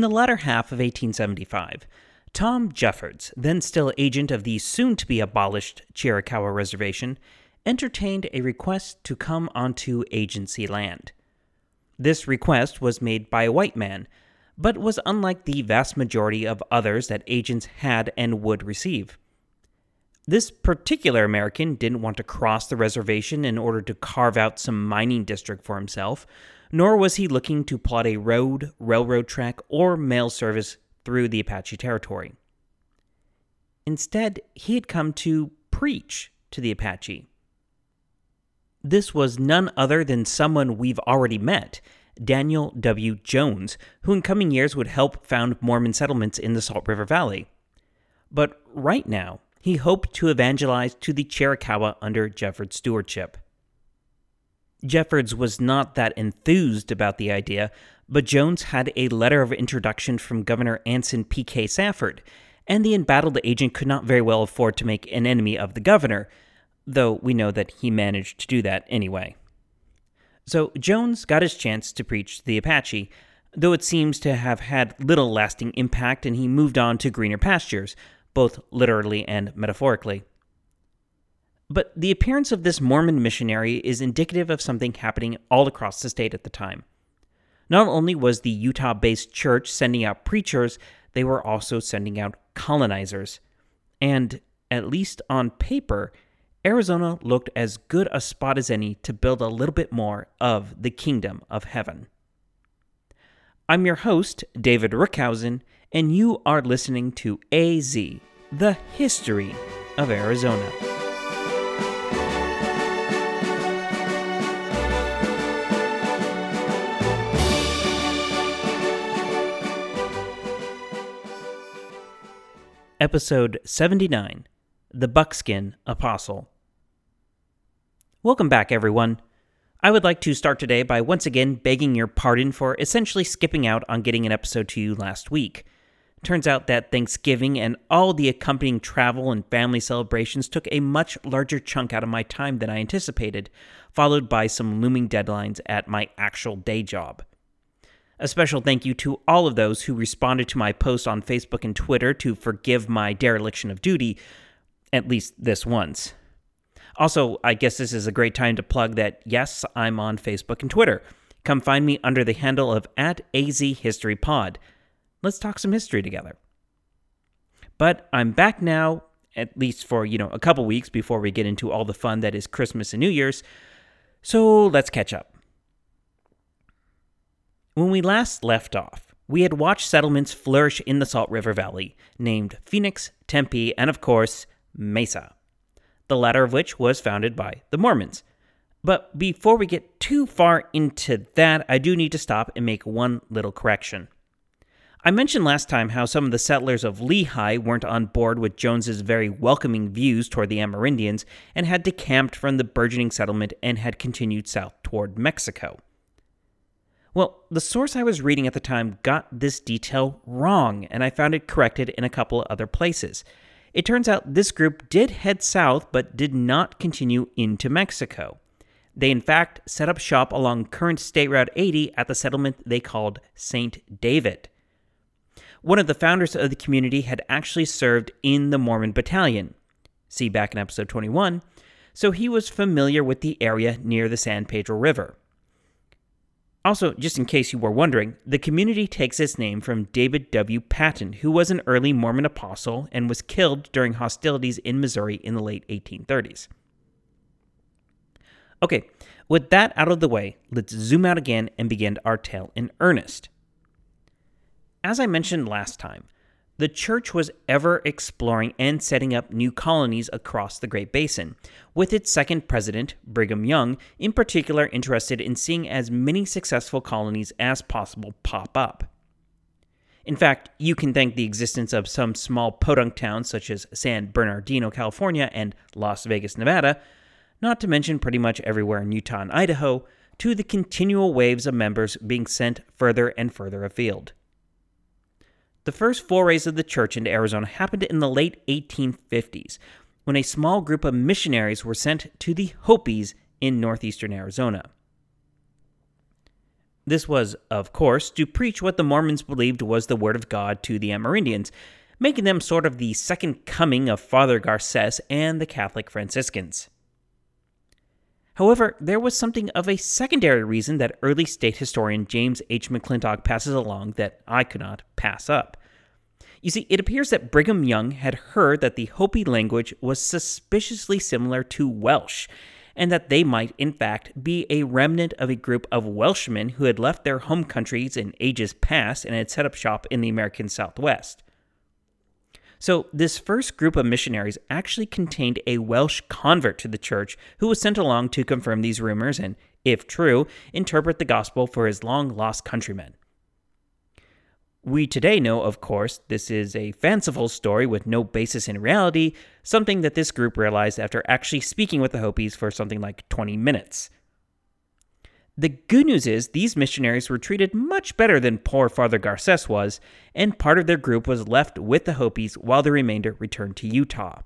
In the latter half of 1875, Tom Jeffords, then still agent of the soon to be abolished Chiricahua Reservation, entertained a request to come onto agency land. This request was made by a white man, but was unlike the vast majority of others that agents had and would receive. This particular American didn't want to cross the reservation in order to carve out some mining district for himself, nor was he looking to plot a road, railroad track, or mail service through the Apache territory. Instead, he had come to preach to the Apache. This was none other than someone we've already met, Daniel W. Jones, who in coming years would help found Mormon settlements in the Salt River Valley. But right now, he hoped to evangelize to the Chiricahua under Jeffords' stewardship. Jeffords was not that enthused about the idea, but Jones had a letter of introduction from Governor Anson P.K. Safford, and the embattled agent could not very well afford to make an enemy of the governor, though we know that he managed to do that anyway. So Jones got his chance to preach to the Apache, though it seems to have had little lasting impact, and he moved on to greener pastures, both literally and metaphorically. But the appearance of this Mormon missionary is indicative of something happening all across the state at the time. Not only was the Utah based church sending out preachers, they were also sending out colonizers. And, at least on paper, Arizona looked as good a spot as any to build a little bit more of the kingdom of heaven. I'm your host, David Rookhausen, and you are listening to AZ, the history of Arizona. Episode 79 The Buckskin Apostle. Welcome back, everyone. I would like to start today by once again begging your pardon for essentially skipping out on getting an episode to you last week. Turns out that Thanksgiving and all the accompanying travel and family celebrations took a much larger chunk out of my time than I anticipated, followed by some looming deadlines at my actual day job. A special thank you to all of those who responded to my post on Facebook and Twitter to forgive my dereliction of duty, at least this once. Also, I guess this is a great time to plug that yes, I'm on Facebook and Twitter. Come find me under the handle of at AZHistoryPod. Let's talk some history together. But I'm back now, at least for, you know, a couple weeks before we get into all the fun that is Christmas and New Year's. So let's catch up. When we last left off, we had watched settlements flourish in the Salt River Valley, named Phoenix, Tempe, and of course, Mesa, the latter of which was founded by the Mormons. But before we get too far into that, I do need to stop and make one little correction. I mentioned last time how some of the settlers of Lehi weren't on board with Jones's very welcoming views toward the Amerindians and had decamped from the burgeoning settlement and had continued south toward Mexico. Well, the source I was reading at the time got this detail wrong, and I found it corrected in a couple of other places. It turns out this group did head south but did not continue into Mexico. They, in fact, set up shop along current State Route 80 at the settlement they called St. David. One of the founders of the community had actually served in the Mormon Battalion. See back in episode 21. So he was familiar with the area near the San Pedro River. Also, just in case you were wondering, the community takes its name from David W. Patten, who was an early Mormon apostle and was killed during hostilities in Missouri in the late 1830s. Okay, with that out of the way, let's zoom out again and begin our tale in earnest. As I mentioned last time, the church was ever exploring and setting up new colonies across the Great Basin, with its second president, Brigham Young, in particular interested in seeing as many successful colonies as possible pop up. In fact, you can thank the existence of some small podunk towns such as San Bernardino, California, and Las Vegas, Nevada, not to mention pretty much everywhere in Utah and Idaho, to the continual waves of members being sent further and further afield. The first forays of the church into Arizona happened in the late 1850s, when a small group of missionaries were sent to the Hopis in northeastern Arizona. This was, of course, to preach what the Mormons believed was the Word of God to the Amerindians, making them sort of the second coming of Father Garces and the Catholic Franciscans. However, there was something of a secondary reason that early state historian James H. McClintock passes along that I could not pass up. You see, it appears that Brigham Young had heard that the Hopi language was suspiciously similar to Welsh, and that they might, in fact, be a remnant of a group of Welshmen who had left their home countries in ages past and had set up shop in the American Southwest. So, this first group of missionaries actually contained a Welsh convert to the church who was sent along to confirm these rumors and, if true, interpret the gospel for his long lost countrymen. We today know, of course, this is a fanciful story with no basis in reality, something that this group realized after actually speaking with the Hopis for something like 20 minutes. The good news is these missionaries were treated much better than poor Father Garces was, and part of their group was left with the Hopis while the remainder returned to Utah.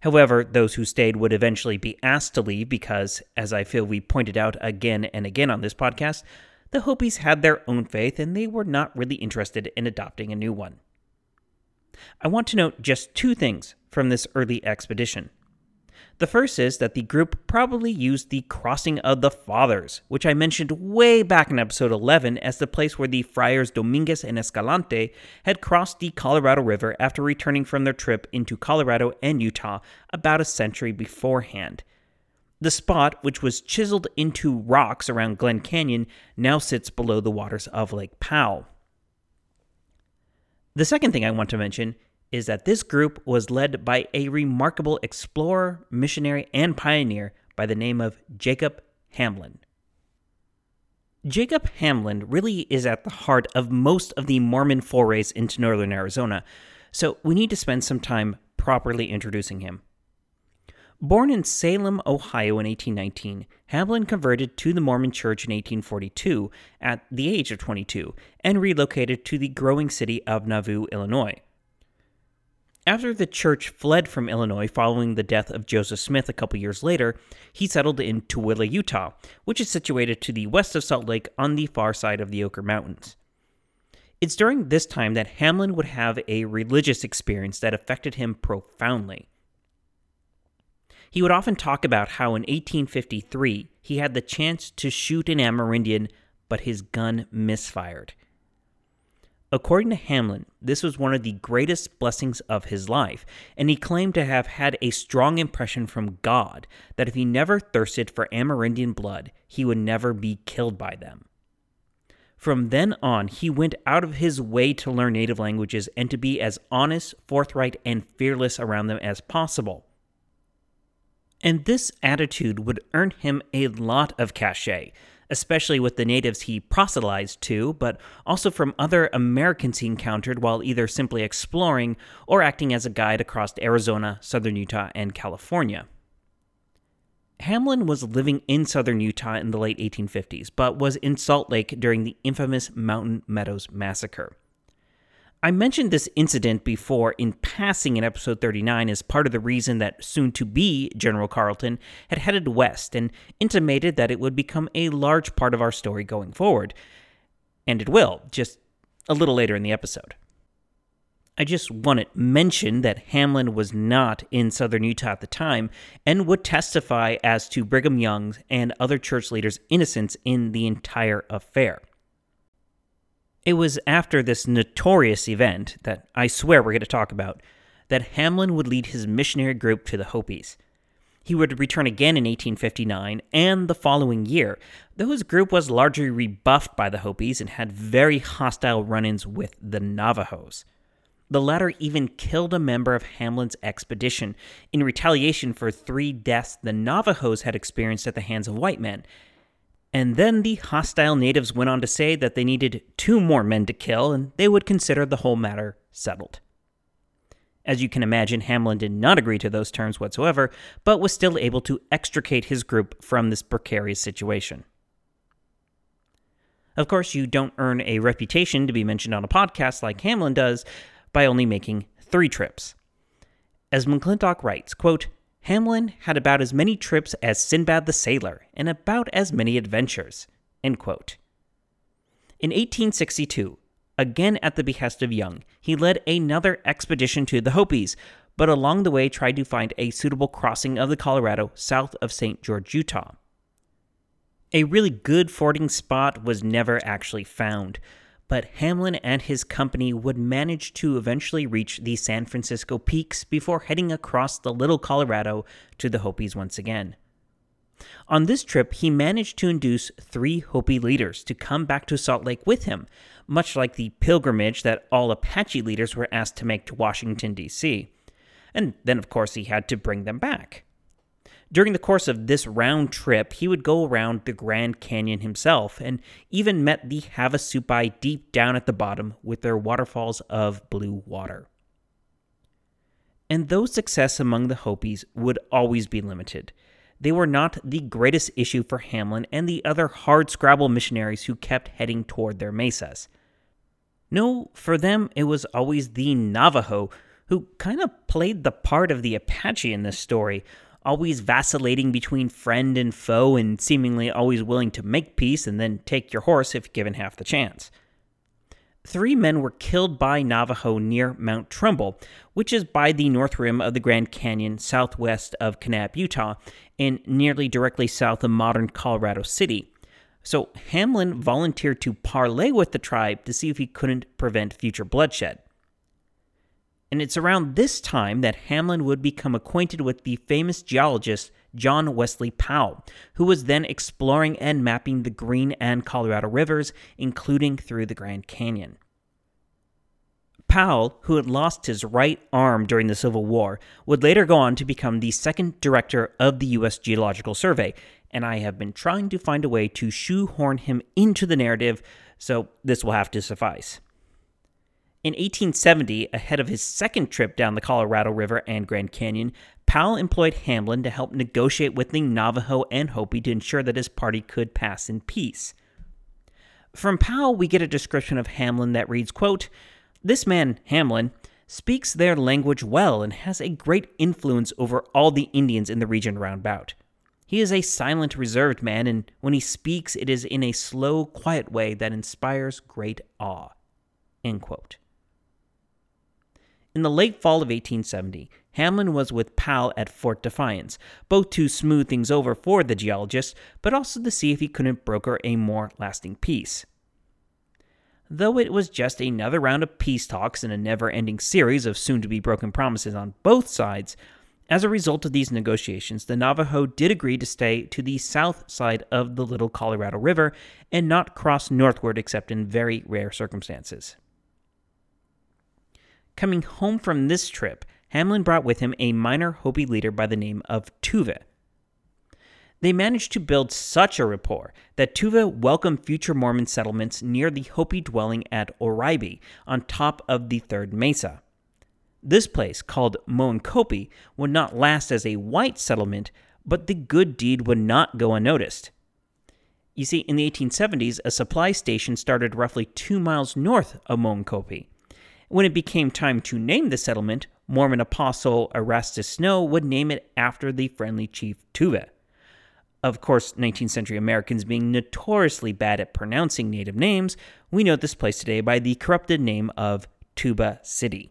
However, those who stayed would eventually be asked to leave because, as I feel we pointed out again and again on this podcast, the Hopis had their own faith and they were not really interested in adopting a new one. I want to note just two things from this early expedition. The first is that the group probably used the Crossing of the Fathers, which I mentioned way back in episode 11 as the place where the friars Dominguez and Escalante had crossed the Colorado River after returning from their trip into Colorado and Utah about a century beforehand. The spot, which was chiseled into rocks around Glen Canyon, now sits below the waters of Lake Powell. The second thing I want to mention is that this group was led by a remarkable explorer, missionary, and pioneer by the name of Jacob Hamblin. Jacob Hamblin really is at the heart of most of the Mormon forays into northern Arizona, so we need to spend some time properly introducing him. Born in Salem, Ohio in 1819, Hamblin converted to the Mormon Church in 1842 at the age of 22 and relocated to the growing city of Nauvoo, Illinois. After the church fled from Illinois following the death of Joseph Smith a couple years later, he settled in Tooele, Utah, which is situated to the west of Salt Lake on the far side of the Oquirrh Mountains. It's during this time that Hamblin would have a religious experience that affected him profoundly. He would often talk about how in 1853 he had the chance to shoot an Amerindian, but his gun misfired. According to Hamblin, this was one of the greatest blessings of his life, and he claimed to have had a strong impression from God that if he never thirsted for Amerindian blood, he would never be killed by them. From then on, he went out of his way to learn native languages and to be as honest, forthright, and fearless around them as possible. And this attitude would earn him a lot of cachet, especially with the natives he proselytized to, but also from other Americans he encountered while either simply exploring or acting as a guide across Arizona, southern Utah, and California. Hamblin was living in southern Utah in the late 1850s, but was in Salt Lake during the infamous Mountain Meadows Massacre. I mentioned this incident before in passing in episode 39 as part of the reason that soon to be General Carleton had headed west and intimated that it would become a large part of our story going forward. And it will, just a little later in the episode. I just want to mention that Hamblin was not in southern Utah at the time and would testify as to Brigham Young's and other church leaders' innocence in the entire affair. It was after this notorious event that I swear we're going to talk about that Hamblin would lead his missionary group to the Hopis. He would return again in 1859 and the following year, though his group was largely rebuffed by the Hopis and had very hostile run ins with the Navajos. The latter even killed a member of Hamblin's expedition in retaliation for three deaths the Navajos had experienced at the hands of white men, and then the hostile natives went on to say that they needed two more men to kill and they would consider the whole matter settled. As you can imagine, Hamblin did not agree to those terms whatsoever, but was still able to extricate his group from this precarious situation. Of course, you don't earn a reputation to be mentioned on a podcast like Hamblin does by only making three trips. As McClintock writes, quote, Hamblin had about as many trips as Sinbad the Sailor and about as many adventures. In 1862, again at the behest of Young, he led another expedition to the Hopis, but along the way tried to find a suitable crossing of the Colorado south of St. George, Utah. A really good fording spot was never actually found, but Hamblin and his company would manage to eventually reach the San Francisco peaks before heading across the Little Colorado to the Hopis once again. On this trip, he managed to induce three Hopi leaders to come back to Salt Lake with him, much like the pilgrimage that all Apache leaders were asked to make to Washington, D.C. And then, of course, he had to bring them back. During the course of this round trip, he would go around the Grand Canyon himself and even met the Havasupai deep down at the bottom with their waterfalls of blue water. And though success among the Hopis would always be limited, they were not the greatest issue for Hamblin and the other hardscrabble missionaries who kept heading toward their mesas. No, for them it was always the Navajo who kind of played the part of the Apache in this story, always vacillating between friend and foe and seemingly always willing to make peace and then take your horse if given half the chance. Three men were killed by Navajo near Mount Trumbull, which is by the north rim of the Grand Canyon southwest of Kanab, Utah, and nearly directly south of modern Colorado City. So Hamblin volunteered to parley with the tribe to see if he couldn't prevent future bloodshed. And it's around this time that Hamblin would become acquainted with the famous geologist John Wesley Powell, who was then exploring and mapping the Green and Colorado rivers, including through the Grand Canyon. Powell, who had lost his right arm during the Civil War, would later go on to become the second director of the U.S. Geological Survey, and I have been trying to find a way to shoehorn him into the narrative, so this will have to suffice. In 1870, ahead of his second trip down the Colorado River and Grand Canyon, Powell employed Hamblin to help negotiate with the Navajo and Hopi to ensure that his party could pass in peace. From Powell, we get a description of Hamblin that reads, quote, This man, Hamblin, speaks their language well and has a great influence over all the Indians in the region round about. He is a silent, reserved man, and when he speaks, it is in a slow, quiet way that inspires great awe. End quote. In the late fall of 1870, Hamblin was with Powell at Fort Defiance, both to smooth things over for the geologist, but also to see if he couldn't broker a more lasting peace. Though it was just another round of peace talks in a never ending series of soon to be broken promises on both sides, as a result of these negotiations, the Navajo did agree to stay to the south side of the Little Colorado River and not cross northward except in very rare circumstances. Coming home from this trip, Hamblin brought with him a minor Hopi leader by the name of Tuva. They managed to build such a rapport that Tuva welcomed future Mormon settlements near the Hopi dwelling at Oraibi on top of the third mesa. This place, called Moenkopi, would not last as a white settlement, but the good deed would not go unnoticed. You see, in the 1870s, a supply station started roughly two miles north of Moenkopi. When it became time to name the settlement, Mormon apostle Erastus Snow would name it after the friendly chief Tuva. Of course, 19th century Americans being notoriously bad at pronouncing native names, we know this place today by the corrupted name of Tuba City.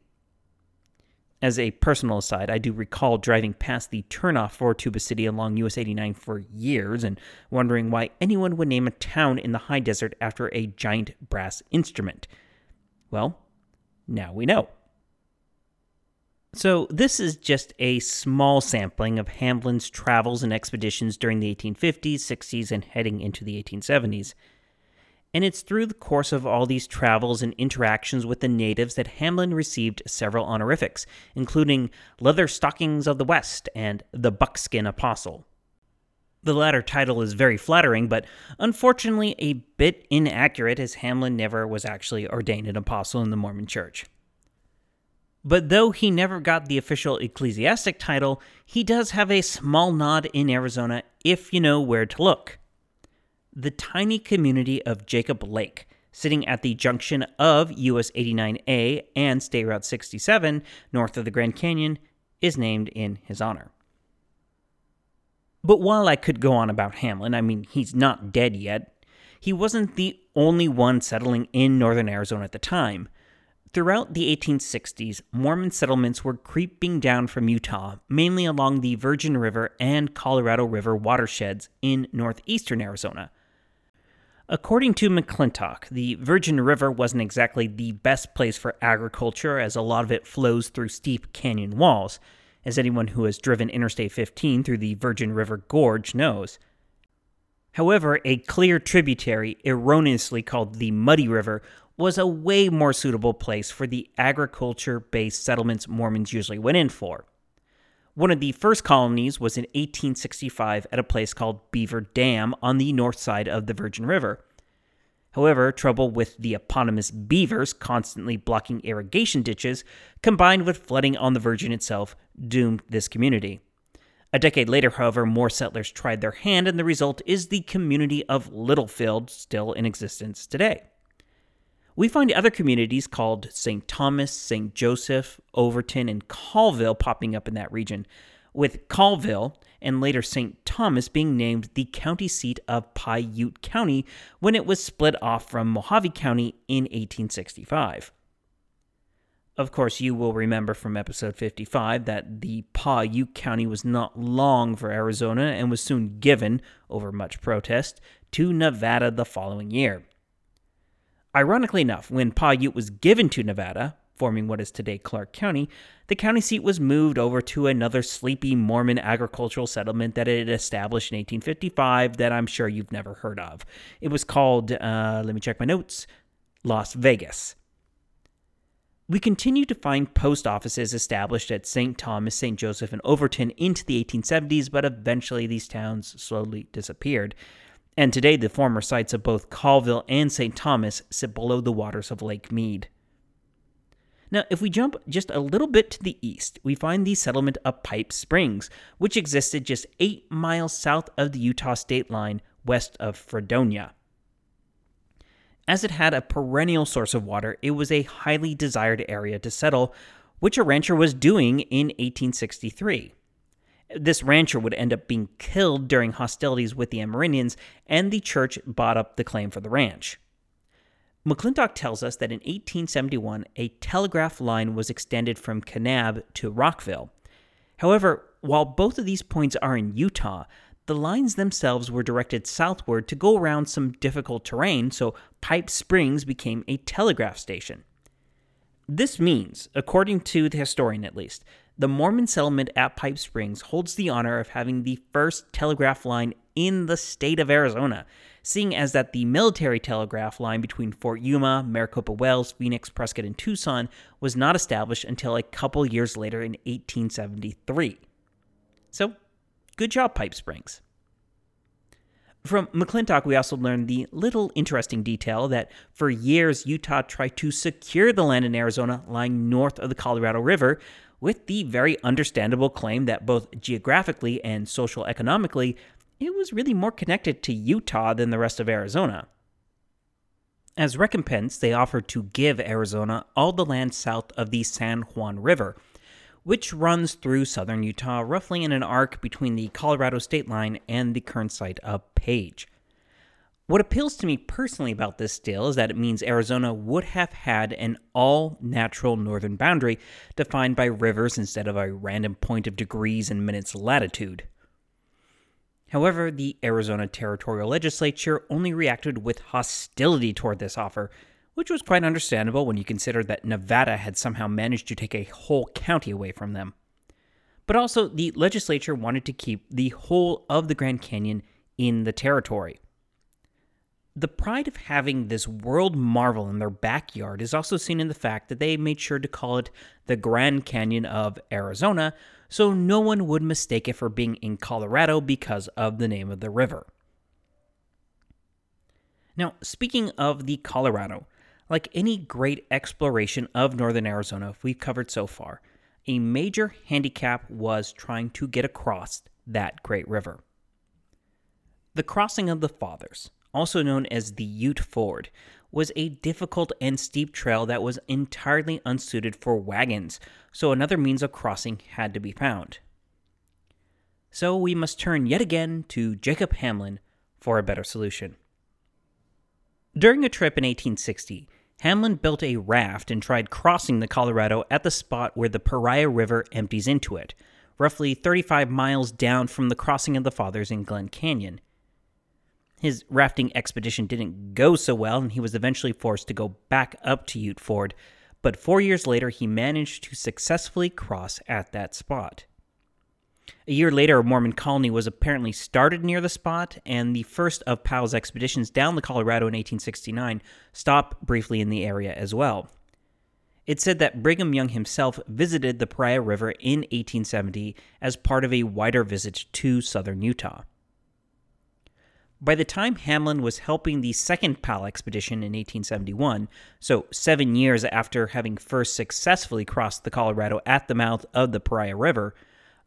As a personal aside, I do recall driving past the turnoff for Tuba City along US 89 for years and wondering why anyone would name a town in the high desert after a giant brass instrument. Well, now we know. So, this is just a small sampling of Hamblin's travels and expeditions during the 1850s, 60s, and heading into the 1870s. And it's through the course of all these travels and interactions with the natives that Hamblin received several honorifics, including Leather Stockings of the West and the Buckskin Apostle. The latter title is very flattering, but unfortunately a bit inaccurate as Hamblin never was actually ordained an apostle in the Mormon Church. But though he never got the official ecclesiastic title, he does have a small nod in Arizona if you know where to look. The tiny community of Jacob Lake, sitting at the junction of US 89A and State Route 67 north of the Grand Canyon, is named in his honor. But while I could go on about Hamblin, I mean, he's not dead yet, he wasn't the only one settling in northern Arizona at the time. Throughout the 1860s, Mormon settlements were creeping down from Utah, mainly along the Virgin River and Colorado River watersheds in northeastern Arizona. According to McClintock, the Virgin River wasn't exactly the best place for agriculture as a lot of it flows through steep canyon walls, as anyone who has driven Interstate 15 through the Virgin River Gorge knows. However, a clear tributary, erroneously called the Muddy River, was a way more suitable place for the agriculture based settlements Mormons usually went in for. One of the first colonies was in 1865 at a place called Beaver Dam on the north side of the Virgin River. However, trouble with the eponymous beavers constantly blocking irrigation ditches, combined with flooding on the Virgin itself, doomed this community. A decade later, however, more settlers tried their hand, and the result is the community of Littlefield, still in existence today we find other communities called St. Thomas, St. Joseph, Overton, and Callville popping up in that region, with Callville and later St. Thomas being named the county seat of Paiute County when it was split off from Mohave County in 1865. Of course, you will remember from episode 55 that the Paiute County was not long for Arizona and was soon given, over much protest, to Nevada the following year. Ironically enough, when Paiute was given to Nevada, forming what is today Clark County, the county seat was moved over to another sleepy Mormon agricultural settlement that it established in 1855 that I'm sure you've never heard of. It was called, uh, let me check my notes, Las Vegas. We continue to find post offices established at St. Thomas, St. Joseph, and Overton into the 1870s, but eventually these towns slowly disappeared and today the former sites of both Callville and St. Thomas sit below the waters of Lake Mead. Now, if we jump just a little bit to the east, we find the settlement of Pipe Springs, which existed just eight miles south of the Utah state line west of Fredonia. As it had a perennial source of water, it was a highly desired area to settle, which a rancher was doing in 1863. This rancher would end up being killed during hostilities with the Amerindians, and the church bought up the claim for the ranch. McClintock tells us that in 1871, a telegraph line was extended from Kanab to Rockville. However, while both of these points are in Utah, the lines themselves were directed southward to go around some difficult terrain, so Pipe Springs became a telegraph station. This means, according to the historian at least, the Mormon settlement at Pipe Springs holds the honor of having the first telegraph line in the state of Arizona, seeing as that the military telegraph line between Fort Yuma, Maricopa Wells, Phoenix, Prescott, and Tucson was not established until a couple years later in 1873. So, good job, Pipe Springs. From McClintock, we also learned the little interesting detail that for years Utah tried to secure the land in Arizona lying north of the Colorado River, with the very understandable claim that both geographically and social economically, it was really more connected to Utah than the rest of Arizona. As recompense, they offered to give Arizona all the land south of the San Juan River, which runs through southern Utah roughly in an arc between the Colorado state line and the current site of Page. What appeals to me personally about this deal is that it means Arizona would have had an all natural northern boundary defined by rivers instead of a random point of degrees and minutes latitude. However, the Arizona Territorial Legislature only reacted with hostility toward this offer, which was quite understandable when you consider that Nevada had somehow managed to take a whole county away from them. But also, the legislature wanted to keep the whole of the Grand Canyon in the territory. The pride of having this world marvel in their backyard is also seen in the fact that they made sure to call it the Grand Canyon of Arizona so no one would mistake it for being in Colorado because of the name of the river. Now, speaking of the Colorado, like any great exploration of northern Arizona we've covered so far, a major handicap was trying to get across that great river. The crossing of the Fathers, also known as the Ute Ford, was a difficult and steep trail that was entirely unsuited for wagons, so another means of crossing had to be found. So we must turn yet again to Jacob Hamblin for a better solution. During a trip in 1860, Hamblin built a raft and tried crossing the Colorado at the spot where the Paria River empties into it, roughly 35 miles down from the crossing of the Fathers in Glen Canyon. His rafting expedition didn't go so well, and he was eventually forced to go back up to Ute Ford, but four years later he managed to successfully cross at that spot. A year later, a Mormon colony was apparently started near the spot, and the first of Powell's expeditions down the Colorado in 1869 stopped briefly in the area as well. It said that Brigham Young himself visited the Paria River in 1870 as part of a wider visit to southern Utah. By the time Hamblin was helping the second Powell expedition in 1871, so seven years after having first successfully crossed the Colorado at the mouth of the Paria River,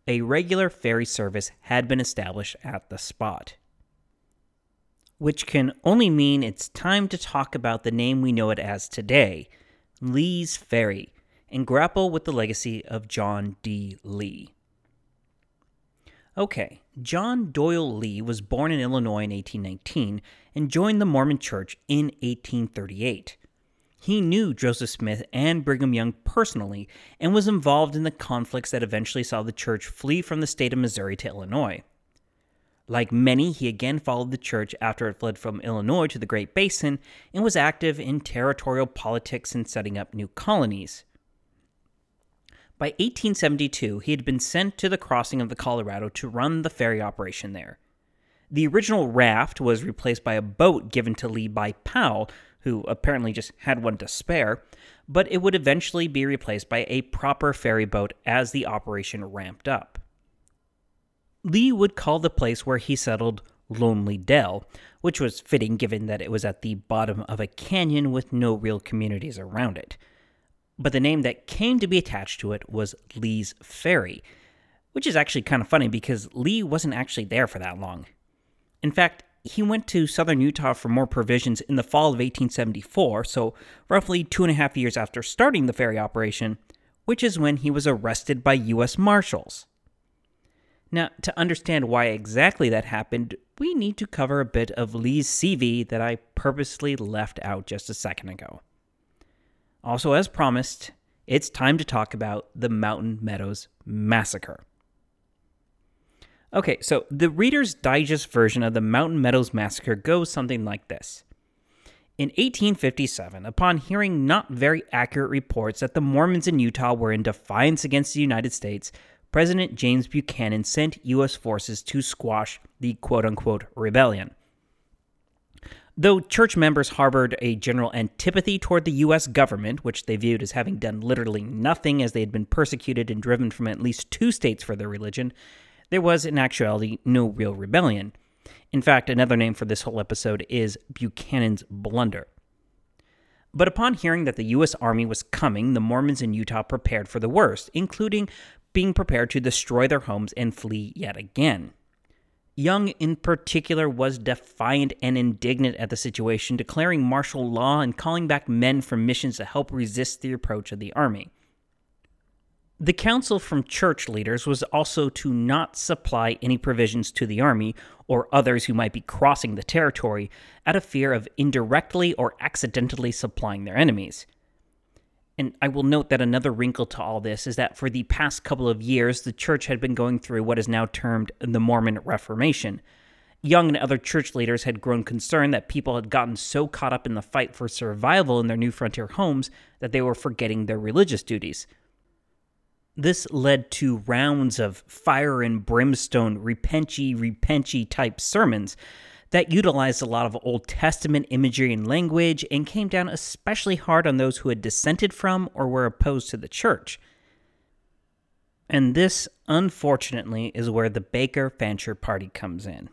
a regular ferry service had been established at the spot. Which can only mean it's time to talk about the name we know it as today Lee's Ferry and grapple with the legacy of John D. Lee. Okay, John Doyle Lee was born in Illinois in 1819 and joined the Mormon Church in 1838. He knew Joseph Smith and Brigham Young personally and was involved in the conflicts that eventually saw the church flee from the state of Missouri to Illinois. Like many, he again followed the church after it fled from Illinois to the Great Basin and was active in territorial politics and setting up new colonies. By 1872, he had been sent to the crossing of the Colorado to run the ferry operation there. The original raft was replaced by a boat given to Lee by Powell, who apparently just had one to spare, but it would eventually be replaced by a proper ferry boat as the operation ramped up. Lee would call the place where he settled Lonely Dell, which was fitting given that it was at the bottom of a canyon with no real communities around it. But the name that came to be attached to it was Lee's Ferry, which is actually kind of funny because Lee wasn't actually there for that long. In fact, he went to southern Utah for more provisions in the fall of 1874, so roughly two and a half years after starting the ferry operation, which is when he was arrested by U.S. Marshals. Now, to understand why exactly that happened, we need to cover a bit of Lee's CV that I purposely left out just a second ago. Also, as promised, it's time to talk about the Mountain Meadows Massacre. Okay, so the Reader's Digest version of the Mountain Meadows Massacre goes something like this. In 1857, upon hearing not very accurate reports that the Mormons in Utah were in defiance against the United States, President James Buchanan sent U.S. forces to squash the quote unquote rebellion. Though church members harbored a general antipathy toward the U.S. government, which they viewed as having done literally nothing as they had been persecuted and driven from at least two states for their religion, there was in actuality no real rebellion. In fact, another name for this whole episode is Buchanan's Blunder. But upon hearing that the U.S. Army was coming, the Mormons in Utah prepared for the worst, including being prepared to destroy their homes and flee yet again. Young, in particular, was defiant and indignant at the situation, declaring martial law and calling back men from missions to help resist the approach of the army. The counsel from church leaders was also to not supply any provisions to the army or others who might be crossing the territory out of fear of indirectly or accidentally supplying their enemies. And I will note that another wrinkle to all this is that for the past couple of years, the church had been going through what is now termed the Mormon Reformation. Young and other church leaders had grown concerned that people had gotten so caught up in the fight for survival in their new frontier homes that they were forgetting their religious duties. This led to rounds of fire and brimstone, repenty, repenty type sermons that utilized a lot of Old Testament imagery and language and came down especially hard on those who had dissented from or were opposed to the church. And this, unfortunately, is where the Baker Fancher Party comes in.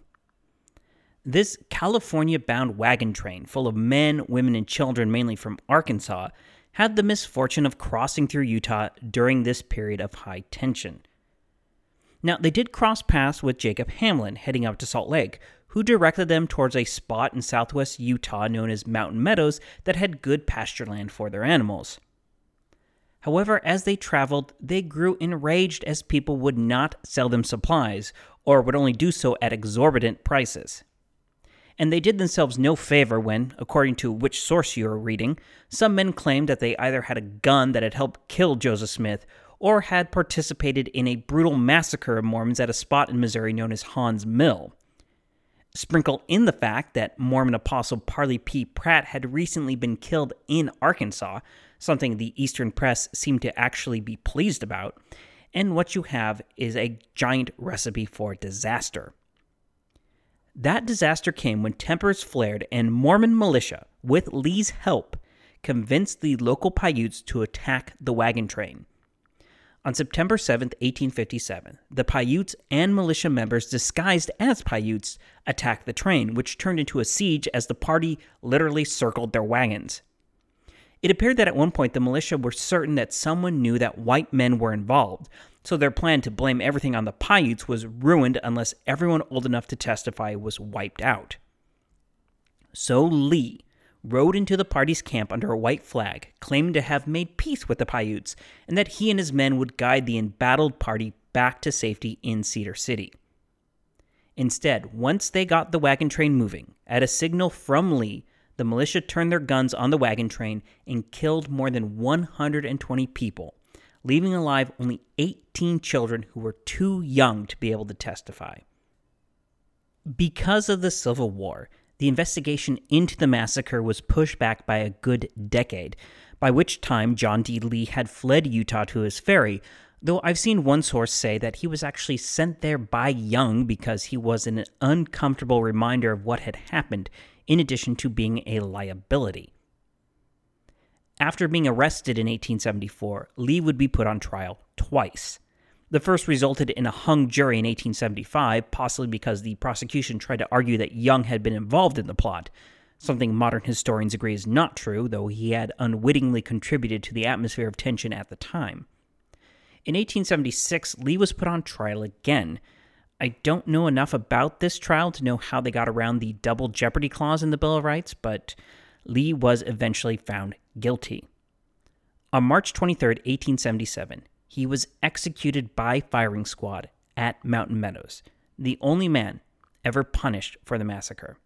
This California bound wagon train, full of men, women, and children, mainly from Arkansas, had the misfortune of crossing through Utah during this period of high tension. Now, they did cross paths with Jacob Hamblin heading up to Salt Lake, who directed them towards a spot in southwest Utah known as Mountain Meadows that had good pasture land for their animals. However, as they traveled, they grew enraged as people would not sell them supplies, or would only do so at exorbitant prices. And they did themselves no favor when, according to which source you are reading, some men claimed that they either had a gun that had helped kill Joseph Smith or had participated in a brutal massacre of Mormons at a spot in Missouri known as Haun's Mill. Sprinkle in the fact that Mormon apostle Parley P. Pratt had recently been killed in Arkansas, something the Eastern press seemed to actually be pleased about, and what you have is a giant recipe for disaster. That disaster came when tempers flared and Mormon militia, with Lee's help, convinced the local Paiutes to attack the wagon train. On September 7, 1857, the Paiutes and militia members disguised as Paiutes attacked the train, which turned into a siege as the party literally circled their wagons. It appeared that at one point the militia were certain that someone knew that white men were involved, so their plan to blame everything on the Paiutes was ruined unless everyone old enough to testify was wiped out. So Lee, rode into the party's camp under a white flag, claiming to have made peace with the Paiutes and that he and his men would guide the embattled party back to safety in Cedar City. Instead, once they got the wagon train moving, at a signal from Lee, the militia turned their guns on the wagon train and killed more than 120 people, leaving alive only 18 children who were too young to be able to testify. Because of the Civil War, the investigation into the massacre was pushed back by a good decade, by which time John D. Lee had fled Utah to his ferry, though I've seen one source say that he was actually sent there by Young because he was an uncomfortable reminder of what had happened, in addition to being a liability. After being arrested in 1874, Lee would be put on trial twice. The first resulted in a hung jury in 1875, possibly because the prosecution tried to argue that Young had been involved in the plot, something modern historians agree is not true, though he had unwittingly contributed to the atmosphere of tension at the time. In 1876, Lee was put on trial again. I don't know enough about this trial to know how they got around the double jeopardy clause in the Bill of Rights, but Lee was eventually found guilty. On March 23, 1877, he was executed by firing squad at Mountain Meadows, the only man ever punished for the massacre.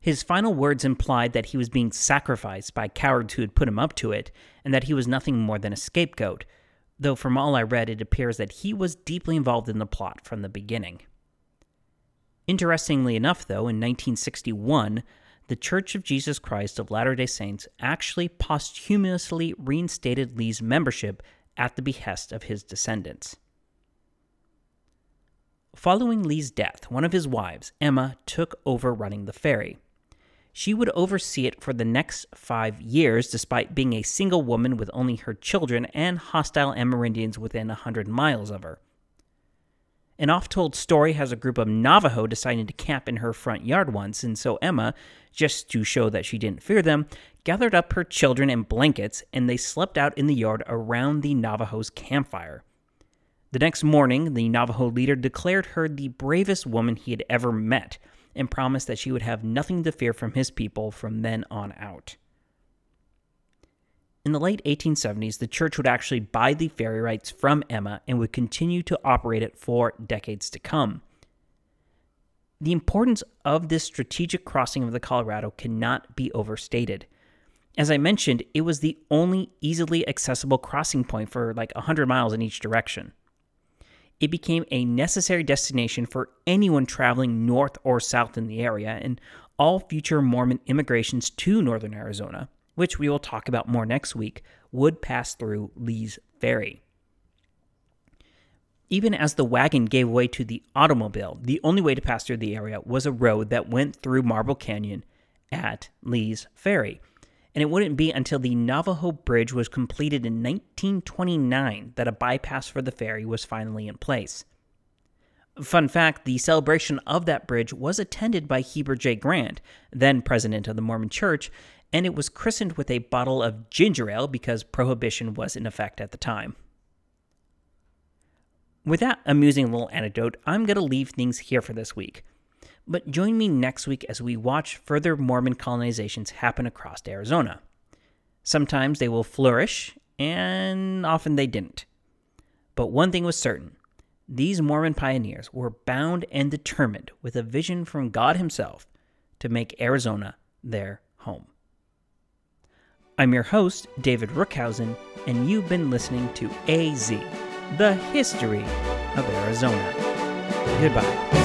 His final words implied that he was being sacrificed by cowards who had put him up to it, and that he was nothing more than a scapegoat, though from all I read, it appears that he was deeply involved in the plot from the beginning. Interestingly enough, though, in 1961, the Church of Jesus Christ of Latter day Saints actually posthumously reinstated Lee's membership at the behest of his descendants. Following Lee's death, one of his wives, Emma, took over running the ferry. She would oversee it for the next five years, despite being a single woman with only her children and hostile Amerindians within a hundred miles of her. An oft told story has a group of Navajo deciding to camp in her front yard once, and so Emma, just to show that she didn't fear them, gathered up her children and blankets, and they slept out in the yard around the Navajo's campfire. The next morning, the Navajo leader declared her the bravest woman he had ever met and promised that she would have nothing to fear from his people from then on out. In the late 1870s, the church would actually buy the ferry rights from Emma and would continue to operate it for decades to come. The importance of this strategic crossing of the Colorado cannot be overstated. As I mentioned, it was the only easily accessible crossing point for like 100 miles in each direction. It became a necessary destination for anyone traveling north or south in the area and all future Mormon immigrations to northern Arizona which we will talk about more next week, would pass through Lee's Ferry. Even as the wagon gave way to the automobile, the only way to pass through the area was a road that went through Marble Canyon at Lee's Ferry. And it wouldn't be until the Navajo Bridge was completed in 1929 that a bypass for the ferry was finally in place. Fun fact the celebration of that bridge was attended by Heber J. Grant, then president of the Mormon Church, and it was christened with a bottle of ginger ale because prohibition was in effect at the time. With that amusing little anecdote, I'm going to leave things here for this week. But join me next week as we watch further Mormon colonizations happen across Arizona. Sometimes they will flourish, and often they didn't. But one thing was certain these Mormon pioneers were bound and determined with a vision from God Himself to make Arizona their. I'm your host, David Rookhuyzen, and you've been listening to AZ, the history of Arizona. Goodbye.